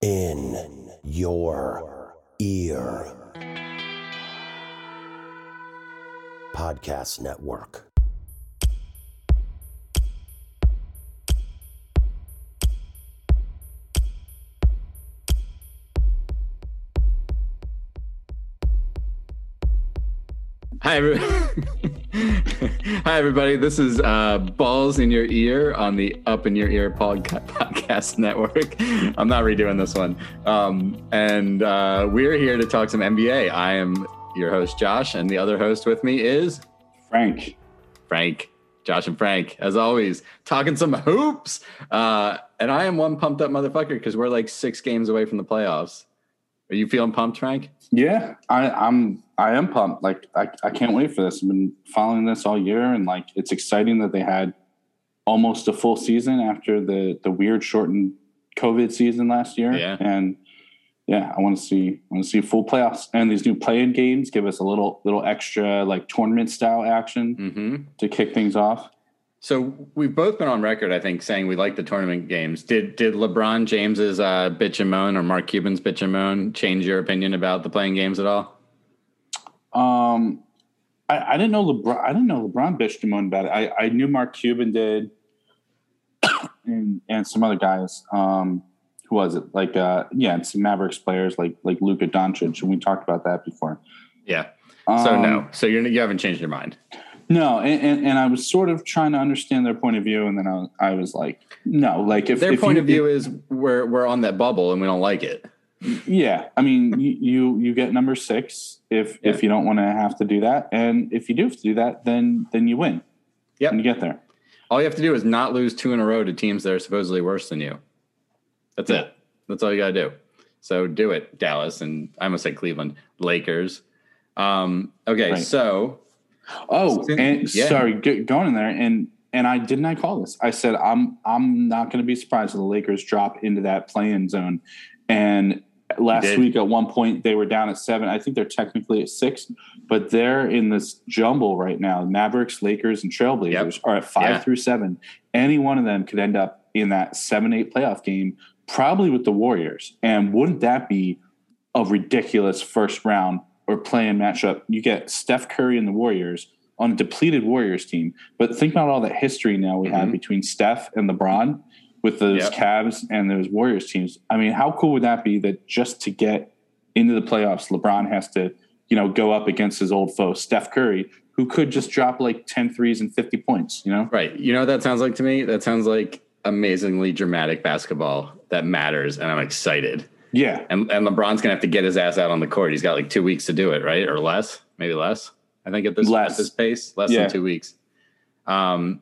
in your ear. Podcast Network. Hi, every- Hi, everybody. This is uh, Balls in Your Ear on the Up in Your Ear podca- podcast network. I'm not redoing this one. Um, and uh, we're here to talk some NBA. I am your host, Josh, and the other host with me is Frank. Frank. Josh and Frank, as always, talking some hoops. Uh, and I am one pumped up motherfucker because we're like six games away from the playoffs. Are you feeling pumped, Frank? Yeah, I, I'm. I am pumped. Like I, I can't wait for this. I've been following this all year, and like it's exciting that they had almost a full season after the the weird shortened COVID season last year. Yeah. and yeah, I want to see. I want to see full playoffs and these new play-in games give us a little little extra like tournament style action Mm-hmm. to kick things off. So we've both been on record, I think, saying we like the tournament games. Did did LeBron James's uh, bitch and moan or Mark Cuban's bitch and moan change your opinion about the playing games at all? Um, I, I didn't know LeBron. I didn't know LeBron bitched and moaned about it. I, I knew Mark Cuban did, and and some other guys. Um, who was it? Like, uh, yeah, and some Mavericks players like like Luka Doncic, and we talked about that before. Yeah. So Um, no. So you're you haven't changed your mind. no, and, and, and I was sort of trying to understand their point of view, and then I was, I was like, no, like if Their if point you- of view is we're we're on that bubble and we don't like it. Yeah, I mean, you you, you get number six if Yeah. if you don't want to have to do that, and if you do have to do that, then then you win. Yeah, and you get there. All you have to do is not lose two in a row to teams that are supposedly worse than you. That's Yeah. it. That's all you got to do. So do it, Dallas, and I must say Cleveland, Lakers. Um, okay, Right. so Oh, Sin- and yeah. sorry, g- going in there and and I didn't I call this. I said I'm I'm not going to be surprised if the Lakers drop into that play-in zone. And last week at one point they were down at seven. I think they're technically at six, but they're in this jumble right now. Mavericks, Lakers, and Trailblazers are at five Yeah. through seven. Any one of them could end up in that seven eight playoff game, probably with the Warriors. And wouldn't that be a ridiculous first round or play-in matchup? You get Steph Curry and the Warriors on a depleted Warriors team, but think about all that history now we have Mhm. between Steph and LeBron with those Yep. Cavs and those Warriors teams. I mean, how cool would that be that just to get into the playoffs, LeBron has to, you know, go up against his old foe, Steph Curry, who could just drop like 10 threes and 50 points, you know? Right. You know what that sounds like to me? That sounds like amazingly dramatic basketball that matters, and I'm excited. Yeah. And and LeBron's gonna have to get his ass out on the court. He's got like two weeks to do it, right? Or less, maybe less. I think at this Less. at this pace, less Yeah. than two weeks. Um,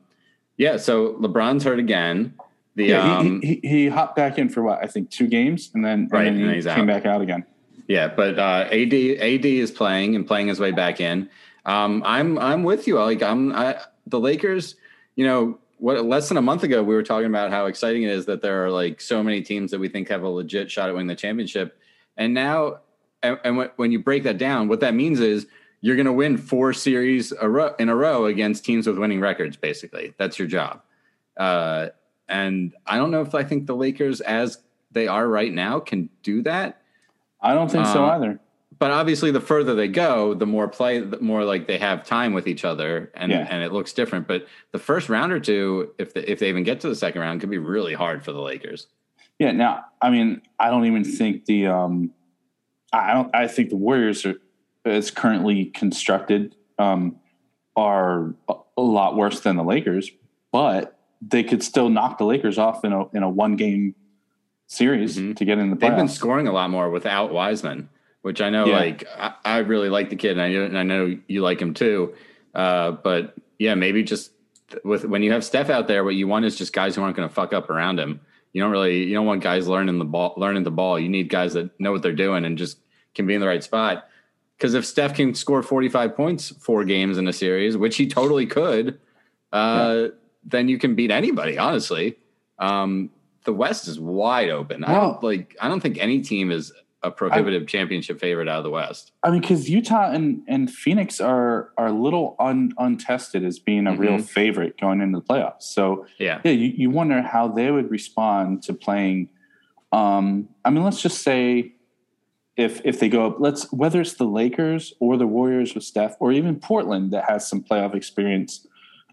yeah. So LeBron's hurt again. The Yeah, um, he, he, he hopped back in for what I think two games, and then, Right, and then and he he's came out. back out again. Yeah, but uh, AD AD is playing and playing his way back in. Um, I'm I'm with you. Like I'm I, the Lakers. You know, what less than a month ago we were talking about how exciting it is that there are like so many teams that we think have a legit shot at winning the championship, and now and, and when- when you break that down, what that means is you're going to win four series a row, in a row against teams with winning records. Basically, that's your job. Uh, and I don't know if I think the Lakers, as they are right now, can do that I don't think so Uh, either. but obviously the further they go the more play the more like they have time with each other and Yeah. and it looks different but the first round or two if the, if they even get to the second round could be really hard for the lakers Yeah. Now, I mean, I don't even think the um, I don't. I think the Warriors are as currently constructed um, are a lot worse than the Lakers, but they could still knock the Lakers off in a in a one game series Mhm. to get in the playoffs. they've been scoring a lot more without wiseman which i know Yeah. like I, I really like the kid and I, know- and I know you like him too uh, but yeah maybe just with when you have steph out there what you want is just guys who aren't going to fuck up around him you don't really you don't want guys learning the ball learning the ball you need guys that know what they're doing and just can be in the right spot because if Steph can score 45 points four games in a series, which he totally could, uh, then you can beat anybody, honestly. Um, the West is wide open. I don't like I don't think any team is a prohibitive championship favorite out of the West. I mean, because Utah and, and Phoenix are are a little un, untested as being a real Mhm. favorite going into the playoffs. So Yeah. yeah, you, you wonder how they would respond to playing Um, I mean, let's just say if if they go up, let's whether it's the Lakers or the Warriors with Steph, or even Portland that has some playoff experience,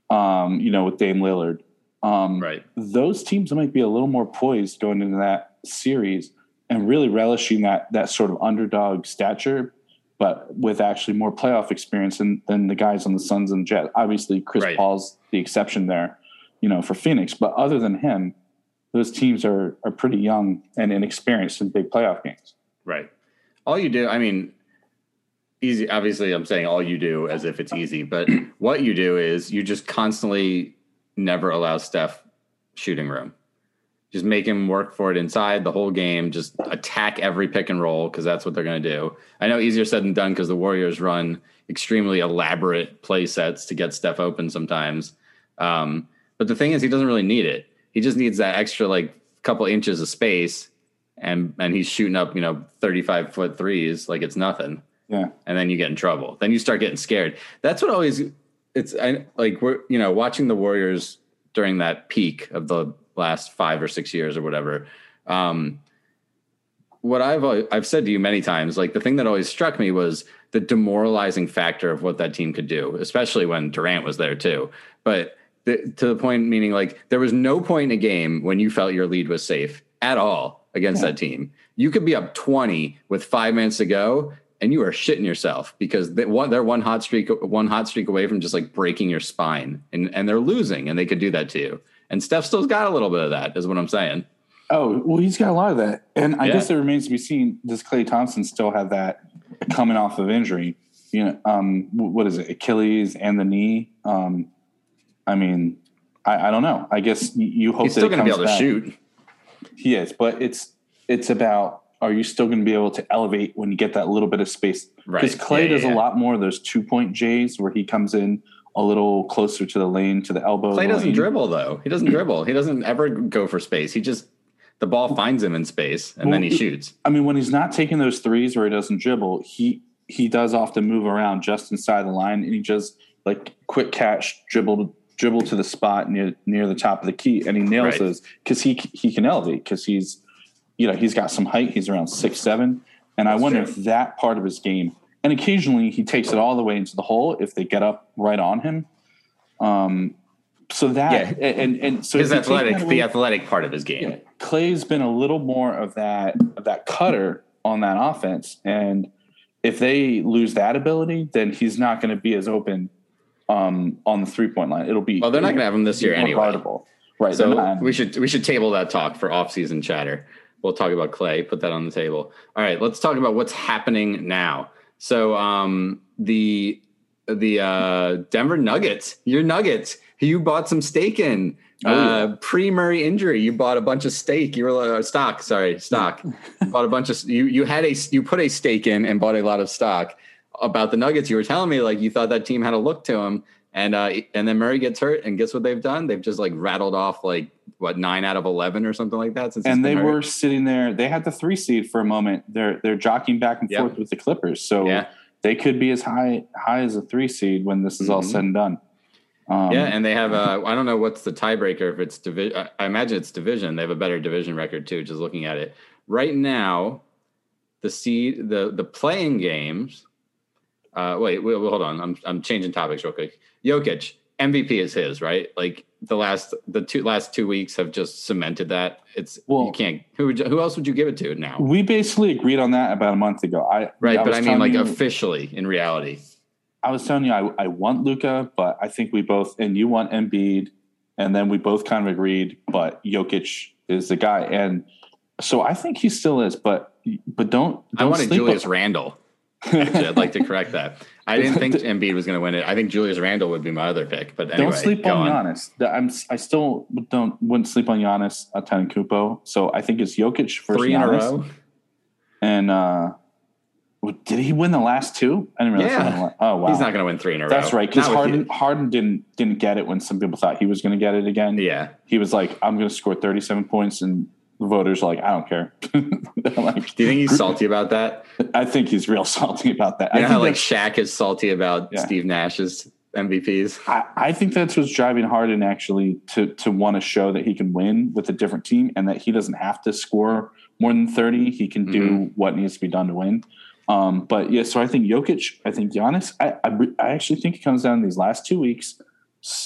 um, you know, with Dame Lillard. Um, Right. Those teams might be a little more poised going into that series and really relishing that that sort of underdog stature, but with actually more playoff experience than, than the guys on the Suns and Jazz. Obviously, Chris Right. Paul's the exception there, you know, for Phoenix. But other than him, those teams are are pretty young and inexperienced in big playoff games. Right. All you do, I mean, easy. Obviously, I'm saying all you do as if it's easy, but what you do is you just constantly never allow Steph shooting room. Just make him work for it inside the whole game. Just attack every pick and roll because that's what they're going to do. I know easier said than done because the Warriors run extremely elaborate play sets to get Steph open sometimes. Um, but the thing is, he doesn't really need it. He just needs that extra like couple inches of space, and and he's shooting up you know thirty five foot threes like it's nothing. Yeah. and then you get in trouble. Then you start getting scared. That's what always it's I, like we're you know watching the Warriors during that peak of the last five or six years or whatever. Um, what I've I've said to you many times, like the thing that always struck me was the demoralizing factor of what that team could do, especially when Durant was there too. But the, to the point, meaning like there was no point in a game when you felt your lead was safe at all against Yeah. that team. You could be up twenty with five minutes to go, and you are shitting yourself because they, one, they're one hot streak, one hot streak away from just like breaking your spine, and and they're losing, and they could do that to you. And Steph still's got a little bit of that, is what I'm saying. Oh well, he's got a lot of that, and I Yeah. guess it remains to be seen. Does Klay Thompson still have that coming off of injury? You know, um, what is it, Achilles and the knee? Um, I mean, I, I don't know. I guess you hope He's still to be able to back. shoot. He is, but it's it's about are you still going to be able to elevate when you get that little bit of space? Because Right. Klay Yeah, does yeah, a lot more of those two point J's where he comes in a little closer to the lane, to the elbow. Klay the doesn't lane. dribble though. He doesn't dribble. He doesn't ever go for space. He just the ball finds him in space and then he shoots. I mean, when he's not taking those threes where he doesn't dribble, he he does often move around just inside the line, and he just like quick catch, dribble, dribble to the spot near near the top of the key, and he nails Right. those because he he can elevate because he's you know he's got some height. He's around six seven, and I wonder if that part of his game, and occasionally he takes it all the way into the hole if they get up right on him. Um, so that Yeah. and and so His if you take athletic, away- the athletic part of his game. yeah, Klay's been a little more of that of that cutter on that offense, and if they lose that ability, then he's not going to be as open um, on the three point line. It'll be Well, they're not going to have him this year anyway. guardable. right? So we should we should table that talk for off-season chatter. We'll talk about Klay. Put that on the table. All right, let's talk about what's happening now. So um, the the uh, Denver Nuggets, your Nuggets, you bought some stake in. Oh, yeah. uh, Pre Murray injury, you bought a bunch of steak. You were uh, stock, sorry, stock. bought a bunch of you. You had a you put a stake in and bought a lot of stock about the Nuggets. You were telling me like you thought that team had a look to them, and uh, and then Murray gets hurt, and guess what they've done? They've just like rattled off like what nine out of eleven or something like that. Since and they were sitting there. They had the three seed for a moment. They're they're jockeying back and Yep. forth with the Clippers, so yeah, they could be as high high as a three seed when this is all Mhm. said and done. Um, yeah, and they have uh, I don't know what's the tiebreaker if it's division. I imagine it's division. They have a better division record too. Just looking at it right now, the seed the the playing games. Uh, wait, wait, wait, hold on. I'm I'm changing topics real quick. Jokic MVP is his right. Like the last the two last two weeks have just cemented that. It's Well- you can't. Who would you, who else would you give it to now? we basically agreed on that about a month ago. I Right, I but I mean like you- officially in reality. I was telling you, I, I want Luka, but I think we both, and you want Embiid, and then we both kind of agreed, but Jokic is the guy, and so I think he still is, but but don't, I don't wanted sleep Julius on- Randle. Actually, I'd like to correct that. I didn't think Embiid was going to win it. I think Julius Randle would be my other pick. But anyway, don't sleep on on. Giannis. I'm I still don't wouldn't sleep on Giannis Antetokounmpo. So I think it's Jokic versus Three in a row. And uh, did he win the last two? I didn't realize. Yeah. won Oh wow, He's not going to win three in a row. That's right. Because Harden. Harden didn't didn't get it when some people thought he was going to get it again. Yeah, he was like, I'm going to score 37 points, and voters are like, I don't care. Like, do you think he's salty about that? I think he's real salty about that. You I know think, how like Shaq is salty about Yeah. Steve Nash's MVPs. I, I think that's what's driving Harden actually to to want to show that he can win with a different team and that he doesn't have to score more than 30. He can do Mm-hmm. what needs to be done to win. Um, but yeah, so I think Jokic, I think Giannis, I, I, I actually think it comes down to these last two weeks.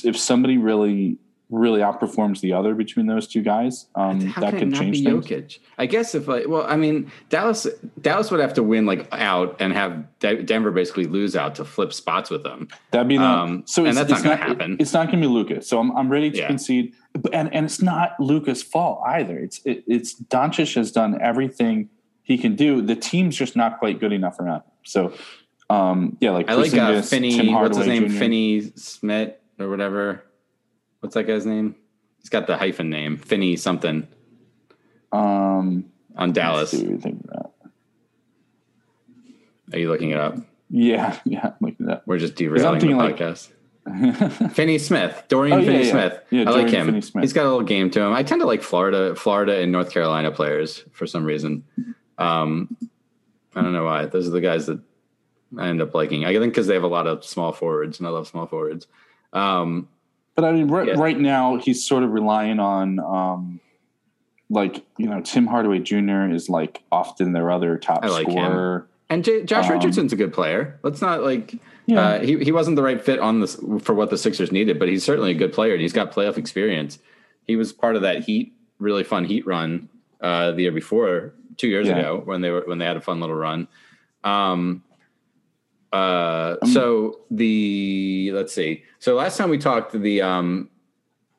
If somebody really, really outperforms the other between those two guys, um, that can could change things. Jokic? I guess if like, well, I mean, Dallas, Dallas would have to win like out and have De- Denver basically lose out to flip spots with them. That'd be the, Um, so. and It's, that's not gonna happen. It's not going to be Luka's. So I'm, I'm ready to Yeah. concede. And and it's not Luka's fault either. It's it, it's Doncic has done everything he can do. The team's just not quite good enough around. him. So um, yeah, like I like uh, Finney. What's his name? Jr.. Finney Smith or whatever. What's that guy's name? He's got the hyphen name. Finney something Um, on Dallas. see what you think of. Are you looking it up? Yeah, yeah, I'm looking at We're just derailing the thinking like- podcast. Finney Smith, Dorian Oh, yeah, Finney yeah. Smith. Yeah, I like him. He's got a little game to him. I tend to like Florida, Florida and North Carolina players for some reason. Um, I don't know why. Those are the guys that I end up liking. I think because they have a lot of small forwards, and I love small forwards. Um, But I mean, right, Yeah. right now he's sort of relying on, um, like you know, Tim Hardaway Jr. is like often their other top I like him. scorer. and J- Josh Um, Richardson's a good player. Let's not like. Yeah. Uh, he he wasn't the right fit on this for what the Sixers needed, but he's certainly a good player. and He's got playoff experience. He was part of that Heat, really fun Heat run uh, the year before, two years Yeah. ago when they were when they had a fun little run. Um, uh, Um, so the let's see. So last time we talked, the um,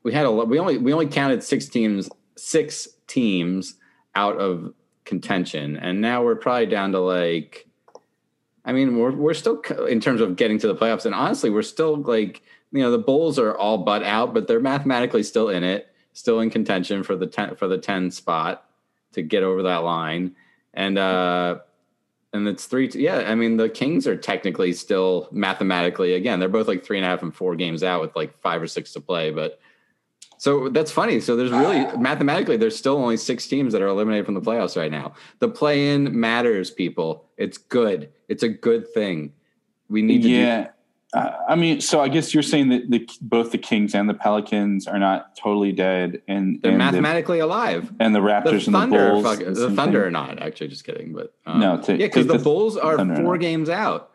we had a lot. We only we only counted six teams, six teams out of contention, and now we're probably down to like. I mean, we're we're still in terms of getting to the playoffs, and honestly, we're still like you know the Bulls are all but out, but they're mathematically still in it, still in contention for the ten for the ten spot to get over that line, and uh, and it's three. Yeah, I mean the Kings are technically still mathematically again they're both like three and a half and four games out with like five or six to play, but so that's funny. So there's really mathematically there's still only six teams that are eliminated from the playoffs right now. The play-in matters, people. It's good. It's a good thing. We need to. Do, Yeah, uh, I mean, so I guess you're saying that the, both the Kings and the Pelicans are not totally dead, and they're and the, mathematically alive. and the The Raptors and the Thunder, Bulls. fuck, the the Thunder thing. are not actually. Just kidding, but um, No, yeah, because the the Bulls are four games out.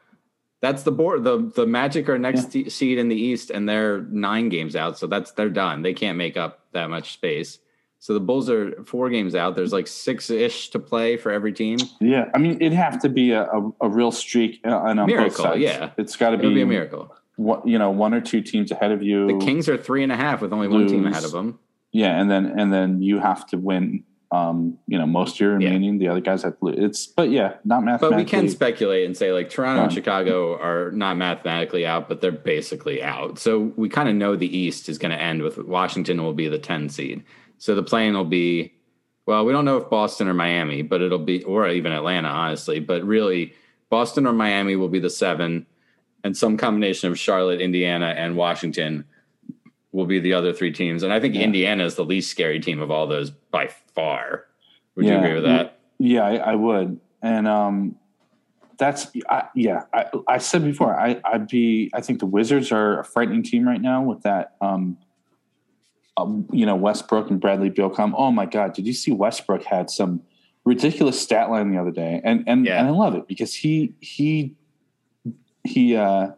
That's the board. the The Magic are next te- seed in the East, and they're nine games out. So that's they're done. They can't make up that much space. So the Bulls are four games out. There's like six ish to play for every team. Yeah, I mean, it'd have to be a, a, a real streak uh, on, on both Miracle, sides. yeah. it's got to be, be a miracle. One, you know, one or two teams ahead of you. The Kings are three and a half with only one team ahead of them. yeah, and then and then you have to win. Um, you know, most of your Yeah. remaining. The other guys have to lose. It's but yeah, not mathematically. But we can speculate and say like Toronto and Chicago are not mathematically out, but they're basically out. So we kind of know the East is going to end with Washington will be the 10 seed. So the playing will be, well, we don't know if Boston or Miami, but it'll be, or even Atlanta, honestly. But really, Boston or Miami will be the seven, and some combination of Charlotte, Indiana, and Washington will be the other three teams. And I think Yeah. Indiana is the least scary team of all those by far. Would you agree with that? Yeah, I, I would, and um, that's I, yeah. I, I said before, I, I'd be. I think the Wizards are a frightening team right now with that. Um, um, you know, Westbrook and Bradley Beal come. Oh my God, did you see Westbrook had some ridiculous stat line the other day? And and, Yeah. and I love it because he he he uh,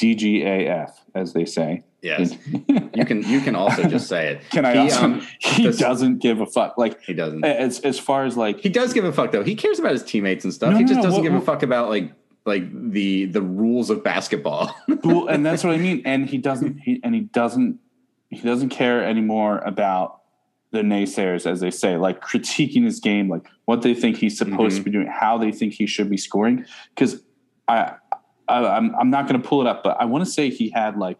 DGAF as they say. Yes. You can you can also just say it. Can I He, also? um, he this- doesn't give a fuck. Like He doesn't. as as far as like He does give a fuck though. He cares about his teammates and stuff. No, he just no, doesn't what- give a fuck about like like the the rules of basketball. well, and that's what I mean. And he doesn't. He and he doesn't. He doesn't care anymore about the naysayers, as they say, like critiquing his game, like what they think he's supposed to be mm-hmm. doing, how they think he should be scoring. Because I, I, I'm I'm not going to pull it up, but I want to say he had like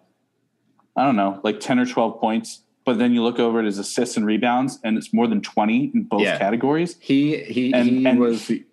I don't know, like ten or twelve points. But then you look over at his assists and rebounds, and it's more than twenty in both Yeah. categories. he he And he and was he-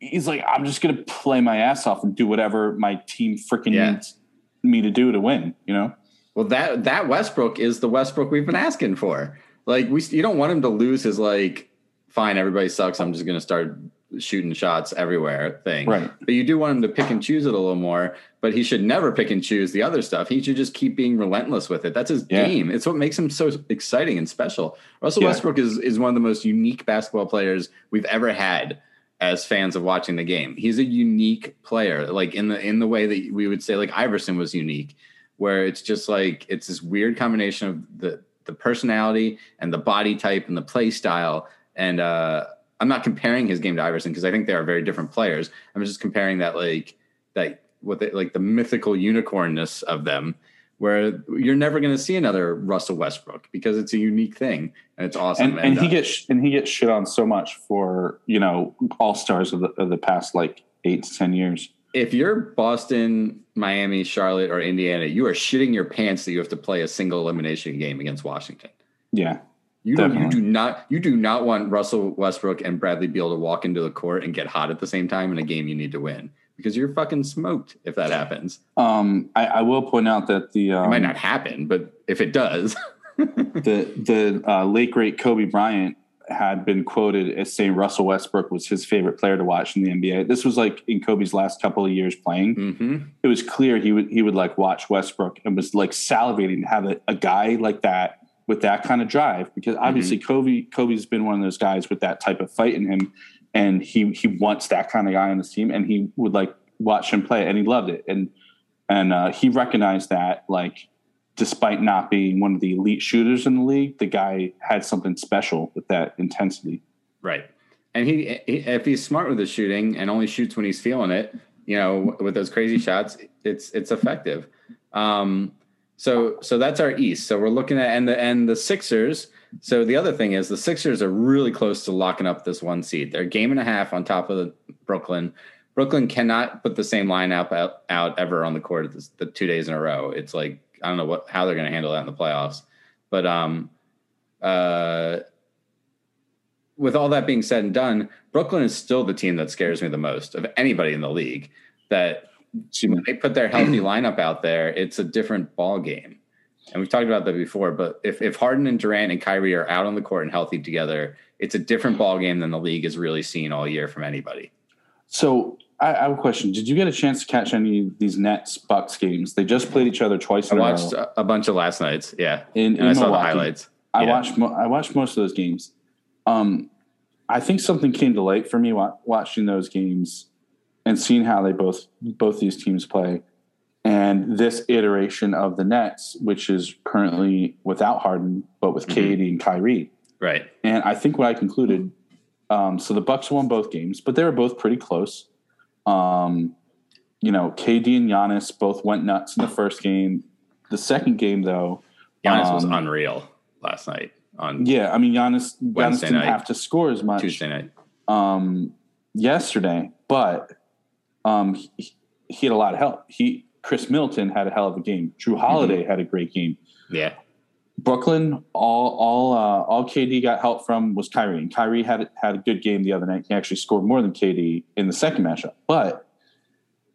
he's like, I'm just going to play my ass off and do whatever my team freaking Yeah. needs me to do to win. You know. Well that that Westbrook is the Westbrook we've been asking for. Like we you don't want him to lose his like fine everybody sucks. I'm just going to start shooting shots everywhere thing. Right. But you do want him to pick and choose it a little more, but he should never pick and choose the other stuff. He should just keep being relentless with it. That's his Yeah. game. It's what makes him so exciting and special. Russell Yeah. Westbrook is is one of the most unique basketball players we've ever had as fans of watching the game. He's a unique player, like in the in the way that we would say like Iverson was unique, where it's just like it's this weird combination of the the personality and the body type and the play style. And uh, I'm not comparing his game to Iverson because I think they are very different players. I'm just comparing that like that what they, like the mythical unicornness of them, where you're never going to see another Russell Westbrook because it's a unique thing and it's awesome. and, and he uh, gets and he gets shit on so much for you know all stars of the of the past like eight to ten years. If you're Boston, Miami, Charlotte, or Indiana, you are shitting your pants that you have to play a single elimination game against Washington. Yeah, You do, you do not you do not want Russell Westbrook and Bradley Beal to walk into the court and get hot at the same time in a game you need to win because you're fucking smoked if that happens. um, I, I will point out that the um, It might not happen, but if it does, the the uh, late great Kobe Bryant had been quoted as saying Russell Westbrook was his favorite player to watch in the NBA. This was like in Kobe's last couple of years playing. hmm It was clear he would he would like watch Westbrook and was like salivating to have a, a guy like that with that kind of drive because obviously Kobe Kobe's been one of those guys with that type of fight in him and he he wants that kind of guy on his team and he would like watch him play and he loved it and and uh, he recognized that like despite not being one of the elite shooters in the league the guy had something special with that intensity right. And he, if he's smart with his shooting and only shoots when he's feeling it, you know, with those crazy shots, it's it's effective. Um, so so that's our East. So we're looking at and the and the Sixers. So the other thing is the Sixers are really close to locking up this one seed. They're game and a half on top of the Brooklyn. Brooklyn cannot put the same lineup out, out ever on the court this, the two days in a row. It's like I don't know what how they're going to handle that in the playoffs. But um, uh, with all that being said and done, Brooklyn is still the team that scares me the most of anybody in the league. That when they put their healthy lineup out there, it's a different ball game. And we've talked about that before. But if if Harden and Durant and Kyrie are out on the court and healthy together, it's a different ball game than the league has really seen all year from anybody. So I, have a question. Did you get a chance to catch any of these Nets Bucks games? They just played each other twice I watched a- a bunch of last nights, yeah, In, and in I saw the Milwaukee. highlights. I Yeah. watched. Mo- I watched most of those games. Um, I think something came to light for me wa- watching those games and seeing how they both both these teams play, and this iteration of the Nets, which is currently without Harden but with Mhm. KD and Kyrie. Right, And I think what I concluded, um, so the Bucks won both games, but they were both pretty close. Um, you know, KD and Giannis both went nuts in the first game. The second game, though, Giannis was Um, unreal last night on yeah, I mean, Giannis, Giannis didn't night. have to score as much Tuesday night. um, yesterday, but um, he, he had a lot of help. He Khris Middleton had a hell of a game. Jrue Holiday had a great game. Yeah, Brooklyn, all all uh, all KD got help from was Kyrie, and Kyrie had had a good game the other night. He actually scored more than KD in the second matchup, but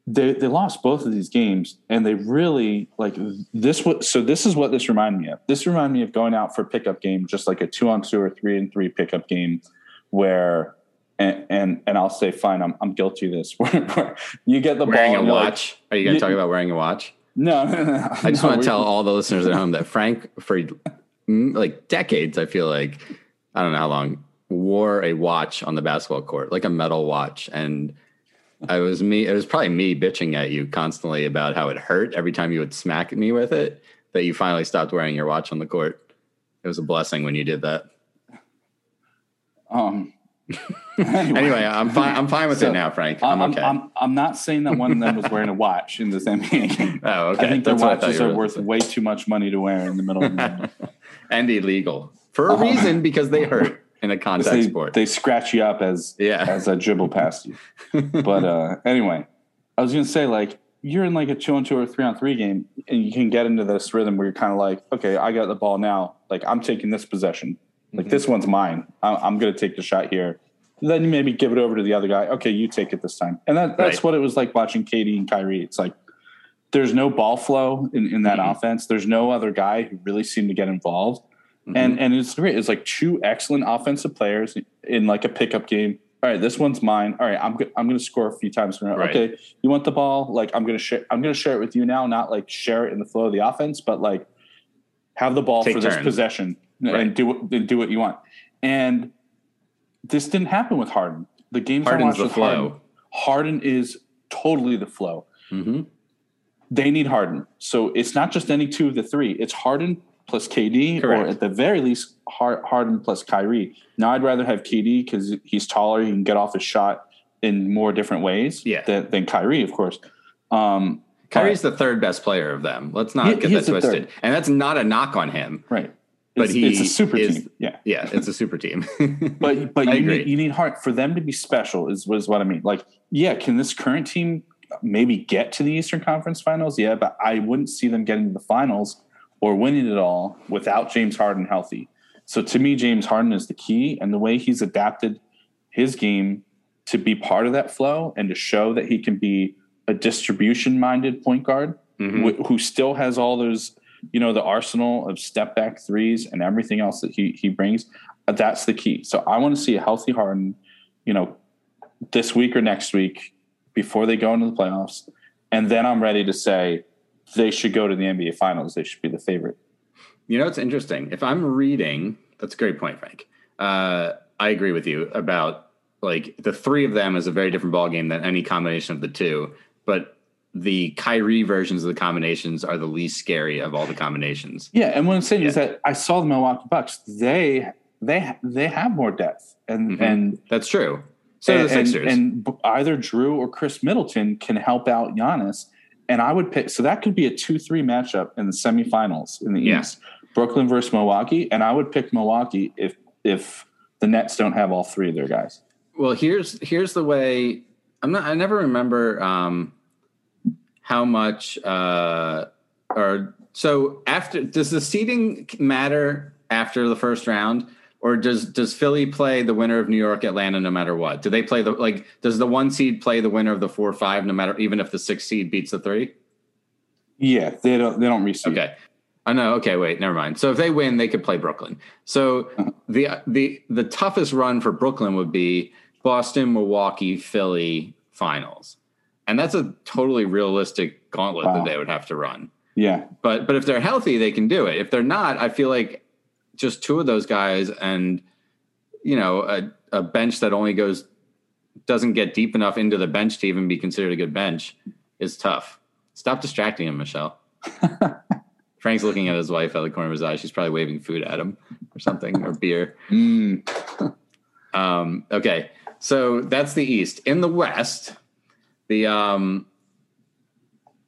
they they lost both of these games, and they really like this. What so this is what this reminded me of. This reminded me of going out for a pickup game, just like a two on two or three and three pickup game, where. And, and and I'll say fine. I'm I'm guilty of this. You get the wearing ball. a and like, watch. Are you going to talk about wearing a watch? No, no, no. I just no, want to tell all the listeners at home that Frank, for mm, like decades, I feel like I don't know how long, wore a watch on the basketball court, like a metal watch, and I was me. It was probably me bitching at you constantly about how it hurt every time you would smack me with it. That you finally stopped wearing your watch on the court. It was a blessing when you did that. Um, Anyway, I'm fine. I'm fine with So, it now, Frank. I'm, I'm okay. I'm, I'm not saying that one of them was wearing a watch in this NBA game. oh, okay. I think their That's what watches are worth way too much money to wear in the middle of the night. and illegal for a Uh-huh. reason because they hurt in a contact they, sport. they scratch you up as yeah. as I dribble past you. But uh, anyway, I was gonna say like you're in like a two on two or three on three game, and you can get into this rhythm where you're kind of like, okay, I got the ball now. Like I'm taking this possession. Like Mhm. this one's mine. I'm, I'm gonna take the shot here. Then you maybe give it over to the other guy. Okay, you take it this time. And that, that's Right. what it was like watching KD and Kyrie. It's like there's no ball flow in, in that Mhm. offense. There's no other guy who really seemed to get involved Mhm. and and it's great. It's like two excellent offensive players in like a pickup game all right, this one's mine. All right, I'm go- I'm going to score a few times. Right. Okay, you want the ball? Like I'm going to share. I'm going to share it with you now. Not like share it in the flow of the offense, but like have the ball Take for this possession Right. and do what and do what you want. And this didn't happen with Harden. The games I watched the with Harden, flow. Harden is totally the flow. hmm They need Harden, so it's not just any two of the three. It's Harden plus KD, or at the very least, Harden plus Kyrie. Now, I'd rather have KD because he's taller. He can get off his shot in more different ways Yeah. than, than Kyrie, of course. Um, Kyrie's the third best player of them. Let's not He- get that twisted. And that's not a knock on him. right, But it's, he it's a super is- team. Yeah, Yeah, it's a super team. but but you need, you need heart for them to be special. Is was what I mean. Like, yeah, can this current team maybe get to the Eastern Conference Finals? Yeah, but I wouldn't see them getting to the finals or winning it all without James Harden healthy. So to me, James Harden is the key, and the way he's adapted his game to be part of that flow and to show that he can be a distribution-minded point guard Mhm. wh- who still has all those, you know, the arsenal of step back threes and everything else that he he brings. That's the key. So I want to see a healthy Harden, you know, this week or next week before they go into the playoffs, and then I'm ready to say they should go to the NBA Finals. They should be the favorite. You know, it's interesting. If I'm reading, that's a great point, Frank. Uh, I agree with you about like the three of them is a very different ballgame than any combination of the two. But the Kyrie versions of the combinations are the least scary of all the combinations. Yeah, and what I'm saying is that I saw the Milwaukee Bucks. They they they have more depth, and Mhm. and That's true. So and, the Sixers. and, and either Jrue or Khris Middleton can help out Giannis. And I would pick so that could be a two-three matchup in the semifinals in the Yeah. East. Brooklyn versus Milwaukee, and I would pick Milwaukee if if the Nets don't have all three of their guys. Well, here's here's the way. I'm not. I never remember um, how much uh, or so after. Does the seeding matter after the first round, or does does Philly play the winner of New York Atlanta no matter what? Do they play the like? Does the one seed play the winner of the four five no matter even if the six seed beats the three? Yeah, they don't they don't reseed. Okay. I know. Okay, wait, never mind. So if they win, they could play Brooklyn. So the the the toughest run for Brooklyn would be Boston, Milwaukee, Philly finals, and that's a totally realistic gauntlet Wow. that they would have to run. Yeah, But but if they're healthy, they can do it. If they're not, I feel like just two of those guys and you know a, a bench that only goes doesn't get deep enough into the bench to even be considered a good bench is tough. Stop distracting him, Michelle. Frank's looking at his wife out of the corner of his eye. She's probably waving food at him or something or beer. Mm, Um, okay, so that's the East. In the West, the um,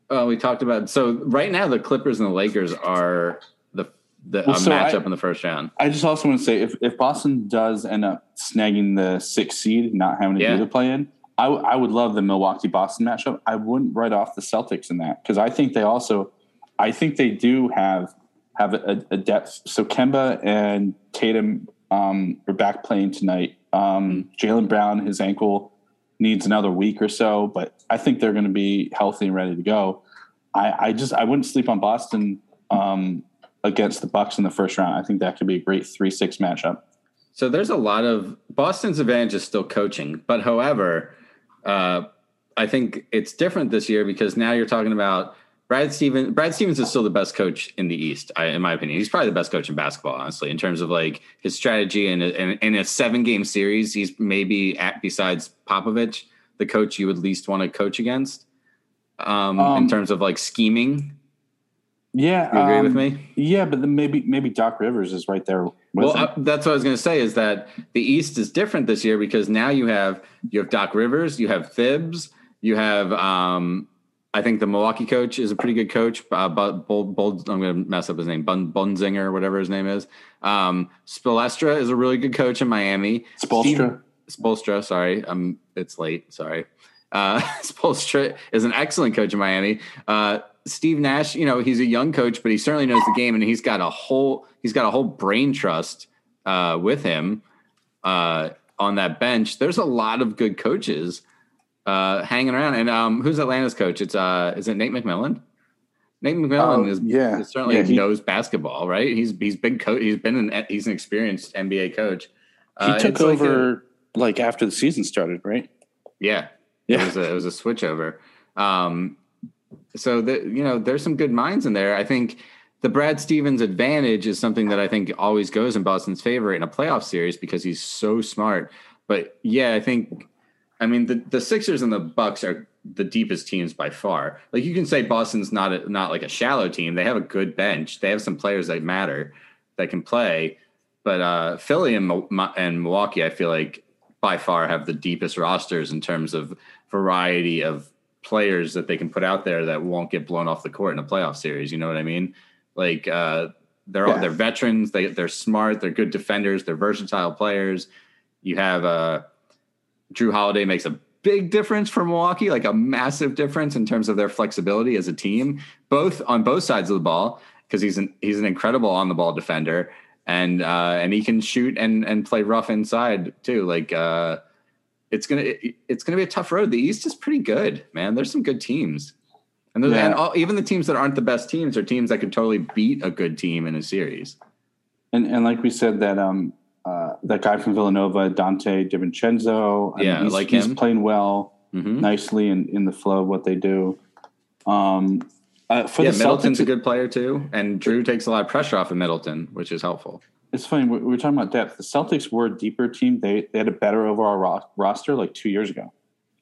well, we talked about. So right now, the Clippers and the Lakers are the the Well, so I- matchup in the first round. I just also want to say if, if Boston does end up snagging the sixth seed, not having to Yeah. do the play in, I, w- I would love the Milwaukee Boston matchup. I wouldn't write off the Celtics in that because I think they also, I think they do have have a, a depth. So Kemba and Tatum um, are back playing tonight. Um, Jaylen Brown, his ankle needs another week or so, but I think they're going to be healthy and ready to go. I, I just I wouldn't sleep on Boston um, against the Bucks in the first round. I think that could be a great three six matchup. So there's a lot of Boston's advantage is still coaching, but however, uh, I think it's different this year because now you're talking about Brad Stevens. Brad Stevens is still the best coach in the East, I, in my opinion. He's probably the best coach in basketball, honestly, in terms of like his strategy and in, in a seven game series. He's maybe at besides Popovich the coach you would least want to coach against um, in Um, terms of like scheming. Yeah, You agree with um, me? Yeah, but then maybe maybe Doc Rivers is right there. Well, uh, that's what I was going to say is that the East is different this year because now you have you have Doc Rivers, you have Thibs, you have um, I think the Milwaukee coach is a pretty good coach. Uh, but Bold, Bold, I'm going to mess up his name, Bun, Bunzinger, whatever his name is. Um, Spolestra is a really good coach in Miami. Spoelstra. Steve- Spolstra, sorry, um, it's late. Sorry. Uh, Spolstra is an excellent coach in Miami. Uh, Steve Nash, you know, he's a young coach, but he certainly knows the game, and he's got a whole he's got a whole brain trust uh, with him uh, on that bench. There's a lot of good coaches uh, hanging around. And um, who's Atlanta's coach? It's uh, is it Nate McMillan? Nate McMillan Oh, is, yeah. is certainly Yeah, he- knows basketball, right? He's he's been coach. He's been an he's an experienced NBA coach. He Uh, took it's like over like after the season started, right? Yeah, Yeah. It was a, it was a switch over. Um, so the, you know, there's some good minds in there. I think the Brad Stevens advantage is something that I think always goes in Boston's favor in a playoff series because he's so smart. But yeah, I think, I mean, the, the Sixers and the Bucks are the deepest teams by far. Like you can say Boston's not a, not like a shallow team. They have a good bench. They have some players that matter that can play. But uh, Philly and, and Milwaukee, I feel like by far have the deepest rosters in terms of variety of players that they can put out there that won't get blown off the court in a playoff series. You know what I mean? Like uh, they're Yeah. they're veterans. They they're smart. They're good defenders. They're versatile players. You have uh, Jrue Holiday makes a big difference for Milwaukee, like a massive difference in terms of their flexibility as a team, both on both sides of the ball, because he's an he's an incredible on the ball defender, and uh, and he can shoot and and play rough inside too. Like uh, it's gonna it- it's gonna be a tough road. The East is pretty good, man. There's some good teams, and, there's- and all, even the teams that aren't the best teams are teams that could totally beat a good team in a series. And and like we said, that um that guy from Villanova, Donte DiVincenzo, I Yeah, mean, he's, like he's him. playing well, Mhm. nicely in, in the flow of what they do. Um, uh, for Yeah, the Middleton's Celtics, a good player too, and Jrue takes a lot of pressure off of Middleton, which is helpful. it's funny we, we were talking about depth. The Celtics were a deeper team. They they had a better overall ro- roster like two years ago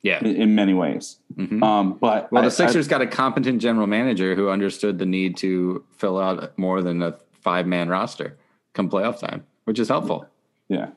Yeah. in, in many ways. Mhm. Um, but Well, I- the Sixers got a competent general manager who understood the need to fill out more than a five man roster come playoff time, which is helpful. Yeah,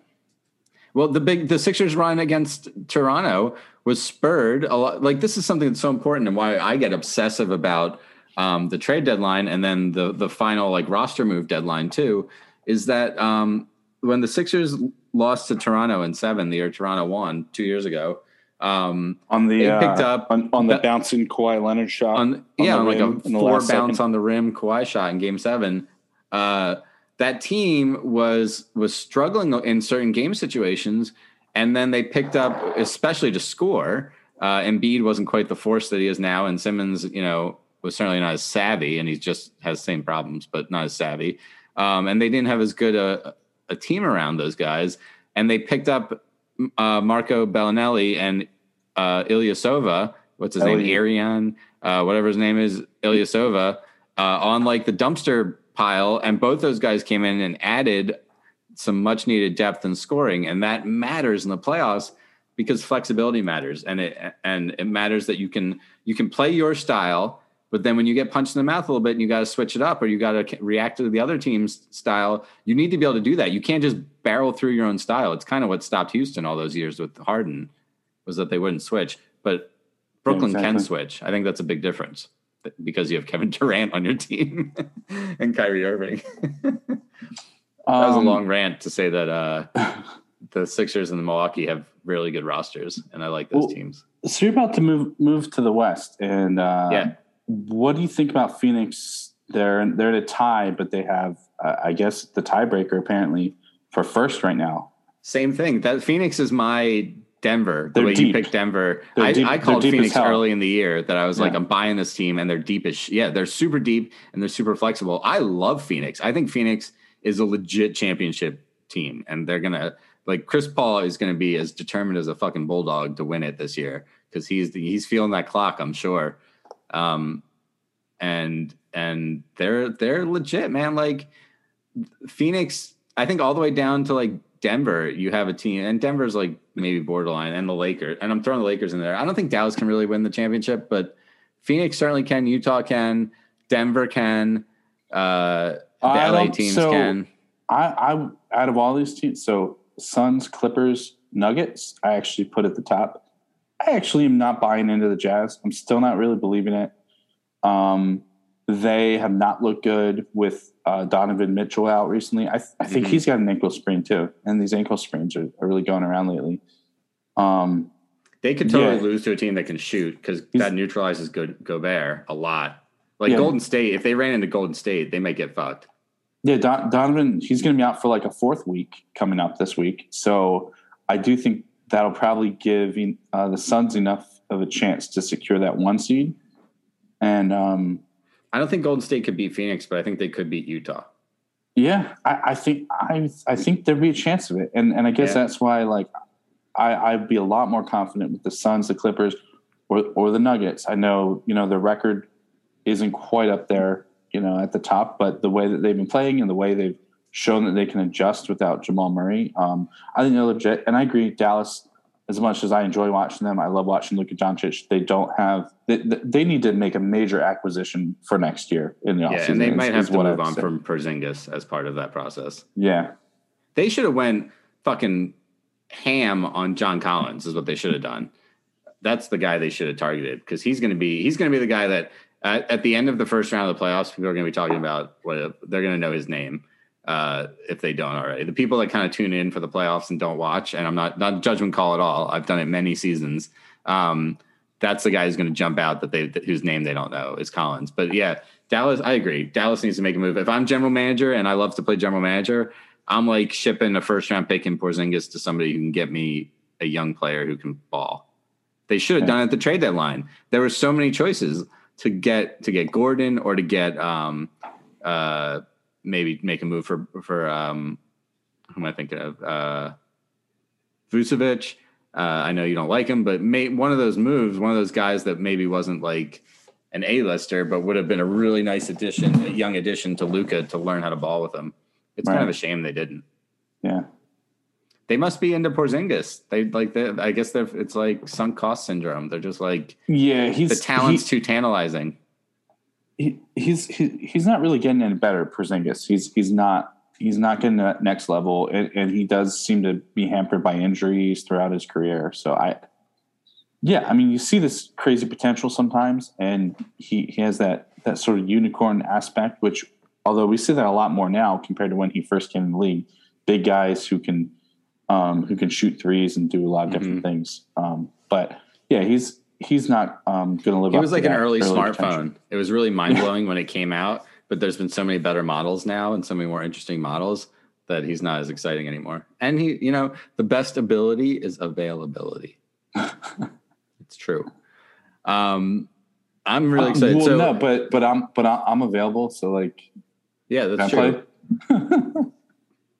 Well, the big the Sixers run against Toronto was spurred a lot. Like this is something that's so important and why I get obsessive about um, the trade deadline and then the the final like roster move deadline too. Is that um, when the Sixers lost to Toronto in seven, the year Toronto won two years ago. Um, on the They uh, picked up on, on the that- bouncing Kawhi Leonard shot. on yeah, the on like a four bounce second. on the rim Kawhi shot in Game Seven. Uh, that team was was struggling in certain game situations, and then they picked up, especially to score. Uh, Embiid wasn't quite the force that he is now, and Simmons, you know, was certainly not as savvy, and he just has the same problems, but not as savvy. Um, and they didn't have as good a, a team around those guys, and they picked up uh, Marco Belinelli and uh, Ilyasova. What's his name? Arian, uh, whatever his name is, Ilyasova, uh, on like the dumpster pile, and both those guys came in and added some much needed depth and scoring, and that matters in the playoffs because flexibility matters, and it and it matters that you can you can play your style, but then when you get punched in the mouth a little bit and you got to switch it up or you got to react to the other team's style, you need to be able to do that. You can't just barrel through your own style. It's kind of what stopped Houston all those years with Harden was that they wouldn't switch, but Brooklyn can exactly. switch. I think that's a big difference because you have Kevin Durant on your team and Kyrie Irving. that was a Um, long rant to say that uh, the Sixers and the Milwaukee have really good rosters, and I like those Well, teams. So you're about to move move to the West, and uh, Yeah. what do you think about Phoenix? They're they're at a tie, but they have, uh, I guess, the tiebreaker apparently for first right now. Same thing. That Phoenix is my Denver. The They're way you deep. picked Denver, I, I called Phoenix early in the year that I was like, I'm buying this team, and they're deep as sh- yeah, they're super deep and they're super flexible. I love Phoenix. I think Phoenix is a legit championship team, and they're gonna like Chris Paul is gonna be as determined as a fucking bulldog to win it this year because he's he's feeling that clock. I'm sure. Um, and and they're they're legit, man. Like Phoenix, I think all the way down to like Denver, you have a team, and Denver's like maybe borderline, and the Lakers, and I'm throwing the Lakers in there. I don't think Dallas can really win the championship, but Phoenix certainly can. Utah can. Denver can. Uh, the LA teams so- can. I, I out of all these teams, so Suns, Clippers, Nuggets, I actually put at the top. I actually am not buying into the Jazz. I'm still not really believing it. Um, they have not looked good with uh, Donovan Mitchell out recently. I, I think Mhm. he's got an ankle sprain too, and these ankle sprains are, are really going around lately. Um, They could totally Yeah. lose to a team that can shoot because that neutralizes Go- Gobert a lot. Like Yeah. Golden State, if they ran into Golden State, they might get fucked. Yeah, Don, Donovan, he's going to be out for like a fourth week coming up this week. So I do think that'll probably give uh, the Suns enough of a chance to secure that one seed. And um, I don't think Golden State could beat Phoenix, but I think they could beat Utah. yeah, I, I think I I think there'd be a chance of it. And and I guess Yeah. that's why like I, I'd be a lot more confident with the Suns, the Clippers, or or the Nuggets. I know you know the record isn't quite up there, you know, at the top, but the way that they've been playing and the way they've shown that they can adjust without Jamal Murray, um, I think they're legit. And I agree, Dallas. As much as I enjoy watching them, I love watching Luka Doncic. They don't have. They, they need to make a major acquisition for next year in the offseason. Yeah, and they might have to move I'd on say. from Porzingis as part of that process. Yeah, They should have went fucking ham on John Collins. Is what they should have done. That's the guy they should have targeted because he's going to be he's going to be the guy that at, at the end of the first round of the playoffs, people are going to be talking about what they're going to know his name uh, if they don't already. The people that kind of tune in for the playoffs and don't watch, and I'm not not judgment call at all. I've done it many seasons. Um, that's the guy who's going to jump out that they that, whose name they don't know is Collins. But yeah, Dallas, I agree. Dallas needs to make a move. If I'm general manager and I love to play general manager, I'm like shipping a first round pick in Porzingis to somebody who can get me a young player who can ball. They should have done it at the trade deadline. There were so many choices to get to get Gordon or to get um uh maybe make a move for for um who am I thinking of? Uh Vucevic. Uh, I know you don't like him, but may, one of those moves, one of those guys that maybe wasn't like an A-lister, but would have been a really nice addition, a young addition to Luka to learn how to ball with him. It's kind of a shame they didn't. yeah. They must be into Porzingis. They like they I guess they're it's like sunk cost syndrome. They're just like Yeah, he's the talent's he- too tantalizing. He, he's he, he's not really getting any better. Porzingis, he's he's not he's not getting that next level, and, and he does seem to be hampered by injuries throughout his career. So I, yeah, I mean, you see this crazy potential sometimes, and he he has that that sort of unicorn aspect, which although we see that a lot more now compared to when he first came in the league, big guys who can um, who can shoot threes and do a lot of different things. Um, but yeah, he's he's not um, going to live. He up was like an early potential. smartphone. It was really mind blowing when it came out, but there's been so many better models now and so many more interesting models that he's not as exciting anymore. And he, you know, the best ability is availability. it's true. Um, I'm really Um, excited. well, so no, but but I'm but I'm available. So like, yeah, that's true.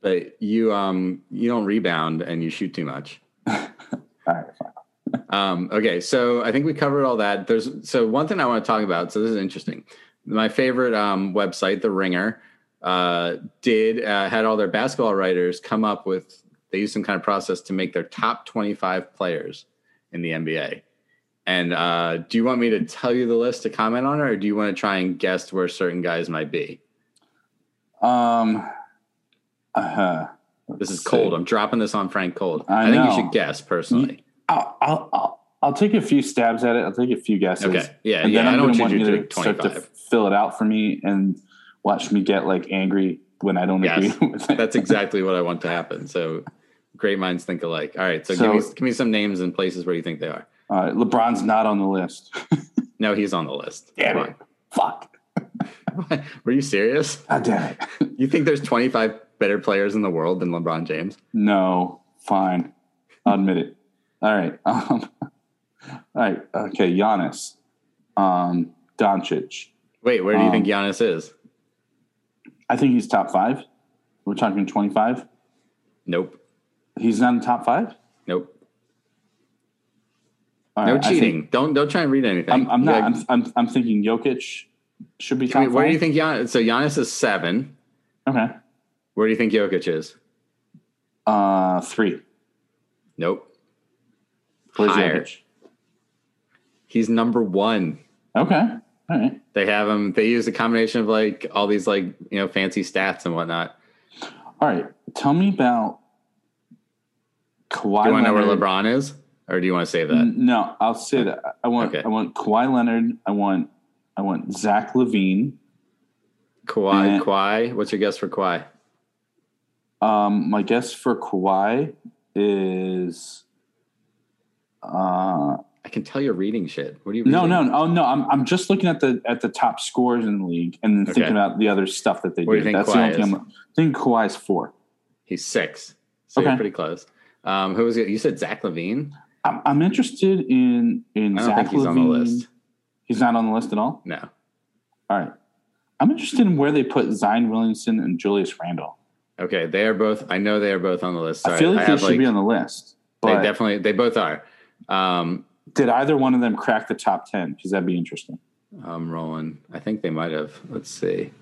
But you, um, you don't rebound and you shoot too much. All right, fine. Um, okay, so I think we covered all that. There's so one thing I want to talk about. So this is interesting. My favorite um, website, The Ringer, uh, did uh, had all their basketball writers come up with. They used some kind of process to make their top 25 players in the NBA. And uh, do you want me to tell you the list to comment on, it, or do you want to try and guess where certain guys might be? Um, Uh huh. This is cold. I'm dropping this on Frank Cold. I I, think you should guess personally. I'll, I'll I'll take a few stabs at it. I'll take a few guesses. Okay. Yeah, and yeah, then I I'm don't going to want you to to do start to fill it out for me and watch me get like angry when I don't Yes, agree with it. That's exactly what I want to happen. So great minds think alike. All right. So, So- give me give me some names and places where you think they are. All right, LeBron's not on the list. No, he's on the list. Damn Come it! Fuck. Were you serious? God damn it. You think there's 25 better players in the world than LeBron James? No, fine. I'll admit it. All right. Um, all right. Okay. Giannis, um, Doncic. Wait, where do you think Um, Giannis is? I think he's top five. We're talking 25. Nope. He's not in top five. Nope. No I think- cheating. don't don't try and read anything. I'm, I'm not. gotta- I'm, I'm, I'm thinking Jokic should be top we- where do you think Giannis? So Giannis is seven. Okay. Where do you think Jokic is? Uh, three. Nope. Higher. He's number one. Okay. All right. They have him. They use a combination of like all these like you know fancy stats and whatnot. All right. Tell me about Kawhi. Do you want to know where LeBron is, or do you want to say that? No, I'll say that. I want. Okay. I want Kawhi Leonard. I want. I want Zach LaVine. Kawhi. Kawhi. What's your guess for Kawhi? Um, my guess for Kawhi is. Uh, I can tell you're reading shit. What are you? no, reading? no, oh no! I'm I'm just looking at the at the top scores in the league and then Okay. thinking about the other stuff that they What do do. That's the only Kawhi thing is? I'm. I think Kawhi's four. He's six. So Okay. pretty close. Um, who was it? You said Zach LaVine. I'm, I'm interested in in I don't Zach think he's LaVine. on the list. He's not on the list at all. No. All right. I'm interested in where they put Zion Williamson and Julius Randle. Okay, they are both. I know they are both on the list. So I feel like they have should be on the list. They definitely they both are. Um, did either one of them crack the top ten? Because that'd be interesting. I'm rolling. I think they might have. Let's see.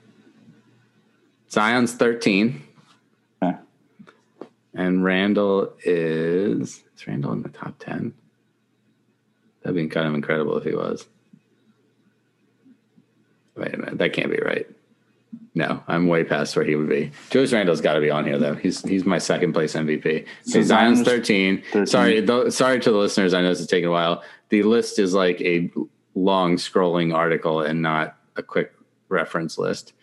Zion's 13. Okay. And Randle is is Randle in the top 10? That'd be kind of incredible if he was. Wait a minute, that can't be right. No, I'm way past where he would be. Julius Randle's got to be on here though. He's he's my second place MVP. So Zion's Zion's 13. 13. Sorry, though, sorry to the listeners. I know this is taking a while. The list is like a long scrolling article and not a quick reference list.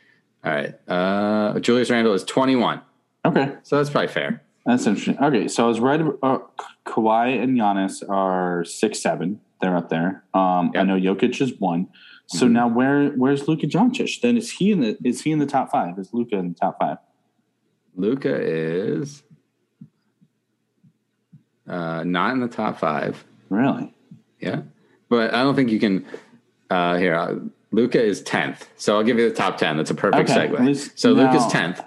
All right. Uh, Julius Randle is 21. Okay, So that's probably fair. that's interesting. Okay, so I was right. Uh, Kawhi and Giannis are six seven. They're up there. Um, I know Jokic is one. So Mhm. now where where's Luka Doncic? Then is he in the is he in the top five? Is Luka in the top five? Luka is uh, not in the top five. Really? Yeah. But I don't think you can. Uh, here, uh, Luka is 10th. So I'll give you the top 10. That's a perfect Okay, segue. least So now- Luka's 10th.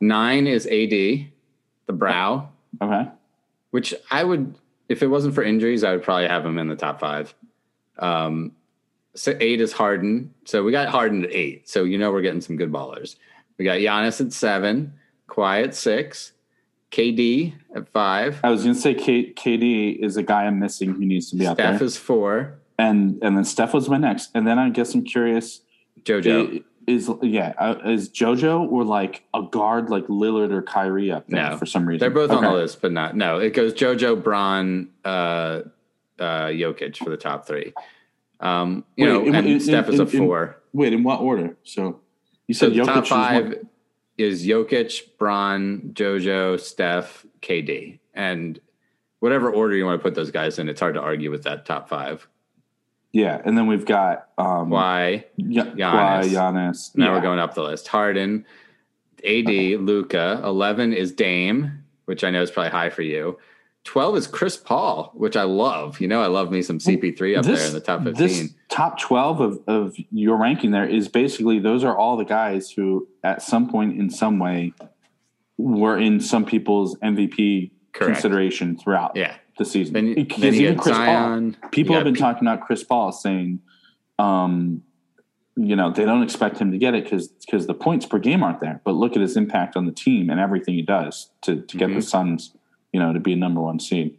Nine is AD, the brow, Okay. which I would, if it wasn't for injuries, I would probably have him in the top five. Um, so eight is Harden. So we got Harden at eight. So you know we're getting some good ballers. We got Giannis at seven, Kawhi at six, KD at five, I was going to say K- KD is a guy I'm missing who needs to be out there. Steph is four, and and then Steph was my next, and then I guess I'm curious JoJo. i- is yeah uh, is JoJo or like a guard like Lillard or Kyrie up there No. for some reason? They're both on the list, but not. No, it goes JoJo, Bron, uh, uh, Jokic for the top three. Um, you Wait, know, in- and in- Steph is a four. Wait, in what order? So you So said the top five one- is Jokic, Bron, JoJo, Steph, KD, and whatever order you want to put those guys in. It's hard to argue with that top five. Yeah, and then we've got um, Why? Y- Giannis. Kawhi, Giannis. Now yeah. we're going up the list. Harden, AD, Luka. Eleven is Dame, which I know is probably high for you. Twelve is Chris Paul, which I love. You know, I love me some CP3 up there in the top fifteen. This top 12 of, of your ranking there is basically those are all the guys who, at some point in some way, were in some people's MVP Correct. consideration throughout yeah. the season. Then, Because then even Chris Zion. Paul, people have been P- talking about Chris Paul saying, um, you know, they don't expect him to get it because because the points per game aren't there. But look at his impact on the team and everything he does to to get Mhm. the Suns, you know, to be a number one seed.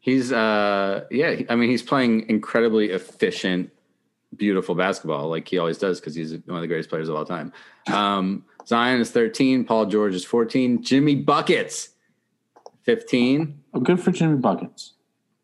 He's uh yeah, I mean he's playing incredibly efficient, beautiful basketball like he always does because he's one of the greatest players of all time. Um Zion is 13, Paul George is 14, Jimmy Buckets 15. Oh, good for Jimmy Buckets.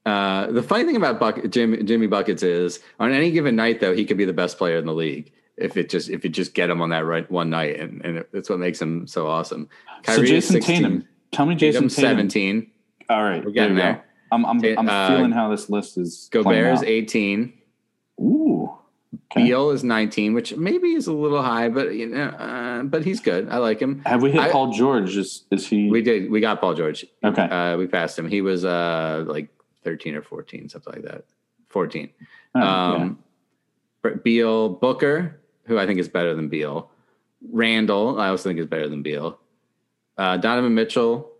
Uh, the funny thing about Buck, Jimmy, Jimmy Buckets is on any given night though he could be the best player in the league if it just if you just get him on that right one night and, and it's what makes him so awesome. so Kyrie is Jayson 16, Tatum, tell me Jayson Tatum. 17, All right, We're getting there. there. I'm I'm, Ta- I'm uh, feeling how this list is. Gobert is 18. Ooh, okay. Beal is 19, which maybe is a little high, but you know, uh, but he's good. I like him. Have we hit I- Paul George? Is is he We did. We got Paul George. okay? Uh, we passed him. He was uh, like 13 or 14, something like that. 14. Oh. Um, but Beal, Booker, who I think is better than Beal. Randle, I also think is better than Beal. Uh, Donovan Mitchell,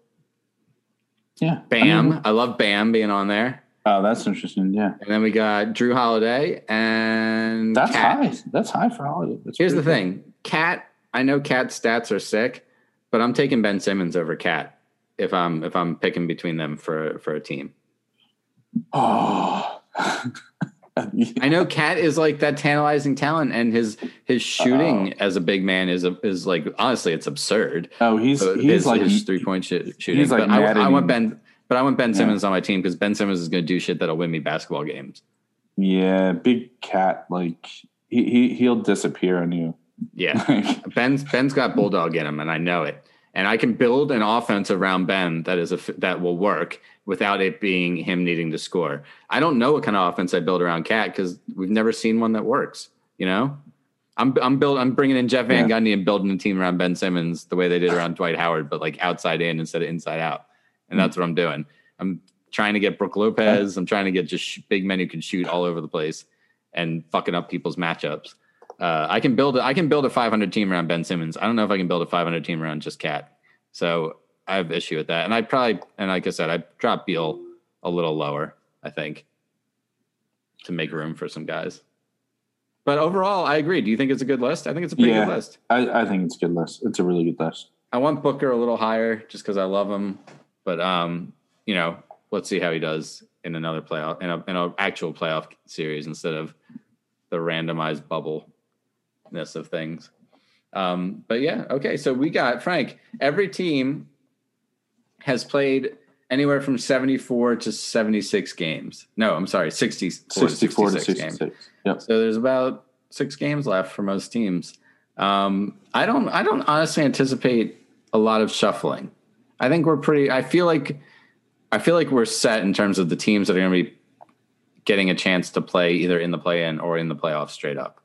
yeah. Bam. I I, love Bam being on there. oh, that's interesting. Yeah, And then we got Jrue Holiday and that's Cat. high. That's high for Holiday. That's Here's the good. thing, Cat. I know Cat's stats are sick, but I'm taking Ben Simmons over Cat if I'm if I'm picking between them for for a team. Oh, I know Cat is like that tantalizing talent, and his his shooting as a big man is a, is like honestly it's absurd. oh, he's So he's his, like his three point shooting. he's like but I, I want Ben, but I want Ben Yeah. Simmons on my team because Ben Simmons is going to do shit that'll win me basketball games. yeah, big cat. Like he, he he'll disappear on you. Yeah, Ben's Ben's got bulldog in him, and I know it. And I can build an offense around Ben that is a that will work without it being him needing to score. I don't know what kind of offense I build around Cat because we've never seen one that works. You know, I'm I'm build I'm bringing in Jeff Van Gundy and building a team around Ben Simmons the way they did around Dwight Howard, but like outside in instead of inside out. And that's what I'm doing. I'm trying to get Brook Lopez. I'm trying to get just big men who can shoot all over the place and fucking up people's matchups. Uh, I can build a, I can build a 500 team around Ben Simmons. I don't know if I can build a 500 team around just Cat. So I have issue with that. And I probably and like I said, I dropped Beal a little lower, I think, to make room for some guys. But overall, I agree. Do you think it's a good list? I think it's a pretty Yeah. good list. I, I think it's a good list. It's a really good list. I want Booker a little higher just because I love him. But um, you know, let's see how he does in another playoff in a in an actual playoff series instead of the randomized bubbleness of things. Um, but yeah, okay. So we got Frank. Every team has played anywhere from seventy four to seventy six games. No, I'm sorry, sixty four to 64 to 66 66. games. Yep. So there's about six games left for most teams. Um, I don't. I don't honestly anticipate a lot of shuffling. I think we're pretty. I feel like. I feel like we're set in terms of the teams that are going to be getting a chance to play either in the play-in or in the playoffs straight up.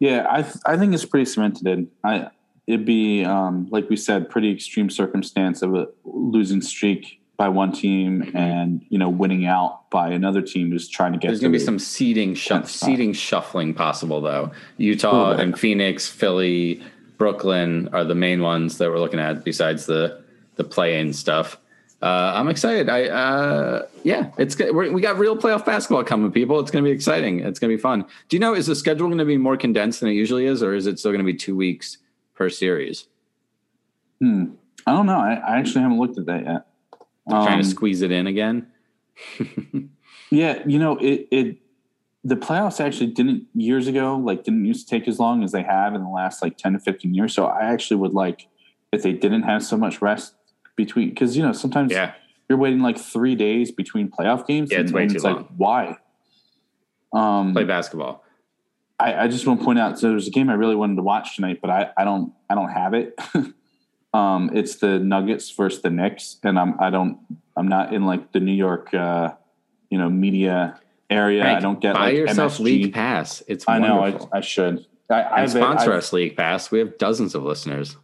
Yeah, I th- I think it's pretty cemented in. I it'd be um, like we said, pretty extreme circumstance of a losing streak by one team Mm-hmm. and you know winning out by another team who's trying to get. There's going to be some seeding shuff, seeding shuffling possible though. Utah and Phoenix, Philly, Brooklyn are the main ones that we're looking at besides the the play-in stuff. Uh, I'm excited. I uh, yeah, it's we got real playoff basketball coming, people. It's going to be exciting. It's going to be fun. Do you know is the schedule going to be more condensed than it usually is, or is it still going to be two weeks per series? Hmm. I don't know. I, I actually haven't looked at that yet. Trying Um, to squeeze it in again. Yeah, you know, it it the playoffs actually didn't years ago like didn't used to take as long as they have in the last like 10 to 15 years. So I actually would like if they didn't have so much rest between because you know sometimes Yeah, you're waiting like three days between playoff games. Yeah, it's and, way and too it's long. like why? Um play basketball. I, I just want to point out so there's a game I really wanted to watch tonight, but I, I don't I don't have it. um it's the Nuggets versus the Knicks, and I'm I don't I'm not in like the New York uh you know media area. I don't get buy like yourself MSG. League Pass. It's I know. I. I should. I, I've, sponsor us, League Pass. We have dozens of listeners.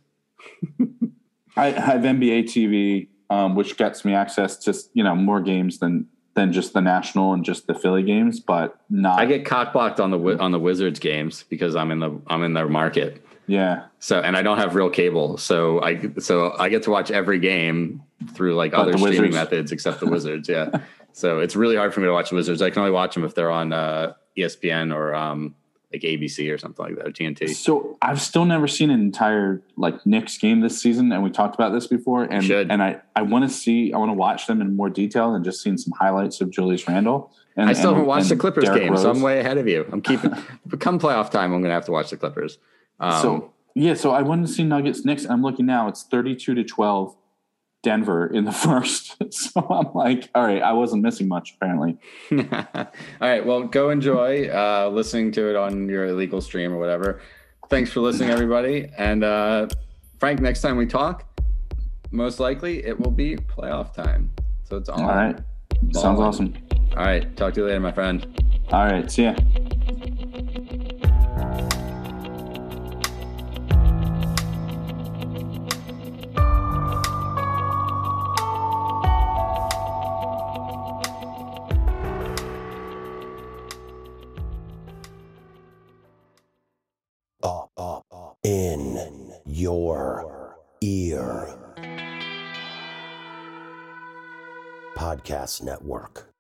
I have NBA TV, um, which gets me access to you know more games than than just the national and just the Philly games, but not. I get cock blocked on the on the Wizards games because I'm in the I'm in their market. yeah, So and I don't have real cable, so I so I get to watch every game through like But other streaming methods except the Wizards. Yeah, so it's really hard for me to watch the Wizards. I can only watch them if they're on uh, ESPN or um, like ABC or something like that or TNT. So I've still never seen an entire like Knicks game this season, and we talked about this before. And and I I want to see I want to watch them in more detail than just seeing some highlights of Julius Randle. And I still and- haven't watched the Clippers Derrick game, so I'm way ahead of you. I'm keeping. come playoff time, I'm going to have to watch the Clippers. Um, so yeah, so I wanted to see Nuggets Knicks. I'm looking now; it's 32 to 12, Denver in the first. So I'm like, all right, I wasn't missing much apparently. All right. Well, go enjoy uh, listening to it on your illegal stream or whatever. Thanks for listening, everybody. And uh, Frank, next time we talk, most likely it will be playoff time. So it's on. All right, sounds Ballin'. awesome. All right. Talk to you later, my friend. All right, see ya. Podcast Network.